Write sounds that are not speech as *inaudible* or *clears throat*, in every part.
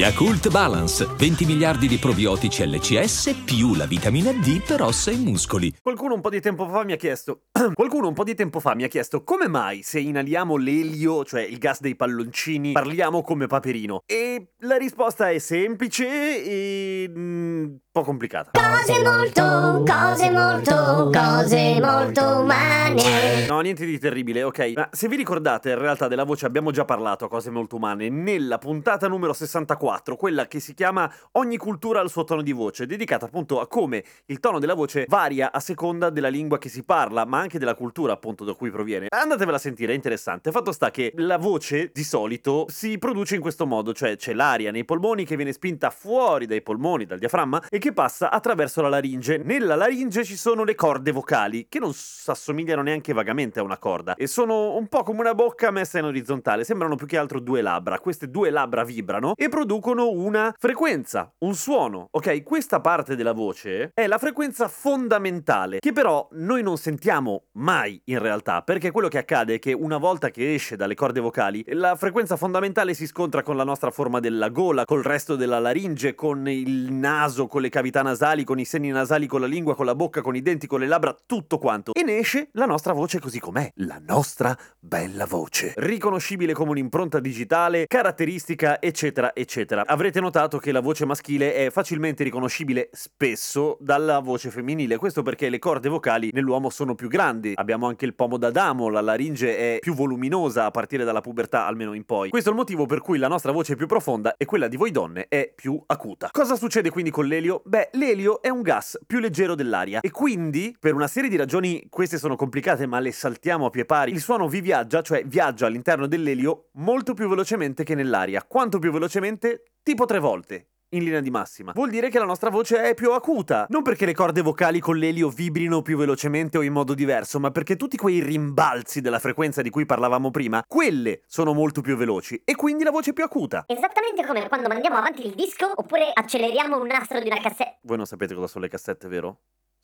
Yakult Balance, 20 miliardi di probiotici LCS più la vitamina D per ossa e muscoli. Qualcuno un po' di tempo fa mi ha chiesto *clears throat* Qualcuno un po' di tempo fa mi ha chiesto come mai se inaliamo l'elio, cioè il gas dei palloncini, parliamo come Paperino. E la risposta è semplice e mm, un po' complicata. Cose molto, cose molto, cose molto umane. No, niente di terribile, ok. Ma se vi ricordate, in realtà della voce abbiamo già parlato a cose molto umane nella puntata numero 64, quella che si chiama Ogni cultura ha il suo tono di voce, dedicata appunto a come il tono della voce varia a seconda della lingua che si parla, ma anche della cultura appunto da cui proviene. Andatevela a sentire, è interessante. Fatto sta che la voce di solito si produce in questo modo, cioè c'è l'aria nei polmoni che viene spinta fuori dai polmoni, dal diaframma, e che passa attraverso la laringe. Nella laringe ci sono le corde vocali, che non s- assomigliano neanche vagamente a una corda, e sono un po' come una bocca messa in orizzontale, sembrano più che altro due labbra. Queste due labbra vibrano e producono una frequenza, un suono. Ok, questa parte della voce è la frequenza fondamentale, che però noi non sentiamo mai in realtà, perché quello che accade è che una volta che esce dalle corde vocali, la frequenza fondamentale si scontra con la nostra forma della gola, col resto della laringe, con il naso, con le cavità nasali, con i seni nasali, con la lingua, con la bocca, con i denti, con le labbra, tutto quanto. E ne esce la nostra voce così com'è, la nostra bella voce. Riconoscibile come un'impronta digitale, caratteristica, eccetera, eccetera. Avrete notato che la voce maschile è facilmente riconoscibile spesso dalla voce femminile, questo perché le corde vocali nell'uomo sono più grandi. Abbiamo anche il pomo d'Adamo, la laringe è più voluminosa a partire dalla pubertà, almeno in poi. Questo è il motivo per cui la nostra voce è più profonda e quella di voi donne è più acuta. Cosa succede quindi con l'elio? Beh, l'elio è un gas più leggero dell'aria e quindi, per una serie di ragioni, queste sono complicate ma le saltiamo a pie pari, il suono vi viaggia, cioè viaggia all'interno dell'elio molto più velocemente che nell'aria. Quanto più velocemente? Tipo tre volte in linea di massima. Vuol dire che la nostra voce è più acuta. Non perché le corde vocali con l'elio vibrino più velocemente o in modo diverso, ma perché tutti quei rimbalzi della frequenza di cui parlavamo prima, quelle sono molto più veloci e quindi la voce è più acuta. Esattamente come quando mandiamo avanti il disco oppure acceleriamo un nastro di una cassetta. Voi non sapete cosa sono le cassette, vero?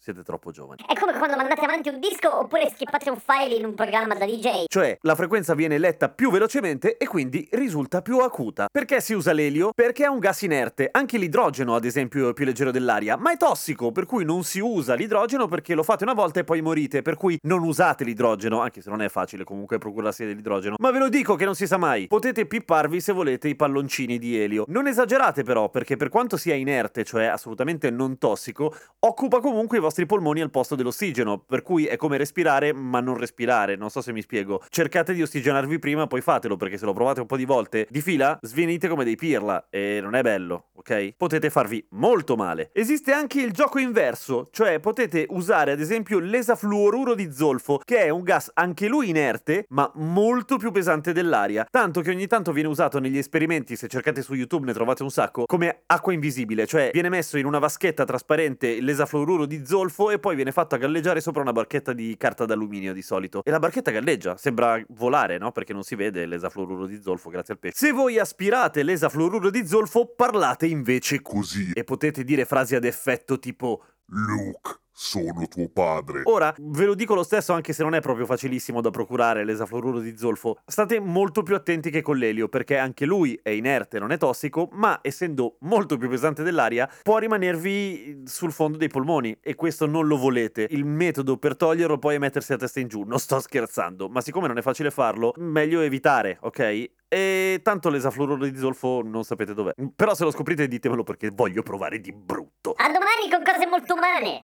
Siete troppo giovani. È come quando mandate avanti un disco oppure skippate un file in un programma da DJ. Cioè, la frequenza viene letta più velocemente e quindi risulta più acuta. Perché si usa l'elio? Perché è un gas inerte. Anche l'idrogeno, ad esempio, è più leggero dell'aria, ma è tossico, per cui non si usa l'idrogeno perché lo fate una volta e poi morite. Per cui non usate l'idrogeno, anche se non è facile comunque procurarsi dell'idrogeno. Ma ve lo dico che non si sa mai. Potete pipparvi se volete i palloncini di elio. Non esagerate però, perché per quanto sia inerte, cioè assolutamente non tossico, occupa comunque i vostri polmoni al posto dell'ossigeno, per cui è come respirare ma non respirare, non so se mi spiego. Cercate di ossigenarvi prima, poi fatelo, perché se lo provate un po' di volte di fila, svenite come dei pirla e non è bello, ok? Potete farvi molto male. Esiste anche il gioco inverso, cioè potete usare ad esempio l'esafluoruro di zolfo, che è un gas anche lui inerte, ma molto più pesante dell'aria, tanto che ogni tanto viene usato negli esperimenti, se cercate su YouTube ne trovate un sacco, come acqua invisibile, cioè viene messo in una vaschetta trasparente l'esafluoruro di zolfo e poi viene fatto a galleggiare sopra una barchetta di carta d'alluminio di solito. E la barchetta galleggia, sembra volare, no? Perché non si vede l'esafluoruro di zolfo grazie al pesce. Se voi aspirate l'esafluoruro di zolfo, parlate invece così. E potete dire frasi ad effetto tipo Luke, sono tuo padre. Ora, ve lo dico lo stesso anche se non è proprio facilissimo da procurare l'esafluoruro di zolfo. State molto più attenti che con l'elio, perché anche lui è inerte, non è tossico, ma essendo molto più pesante dell'aria, può rimanervi sul fondo dei polmoni e questo non lo volete. Il metodo per toglierlo poi è mettersi a testa in giù. Non sto scherzando, ma siccome non è facile farlo, meglio evitare, ok? E tanto l'esafluoruro di zolfo non sapete dov'è. Però se lo scoprite ditemelo perché voglio provare di brutto. A domani con cose molto umane.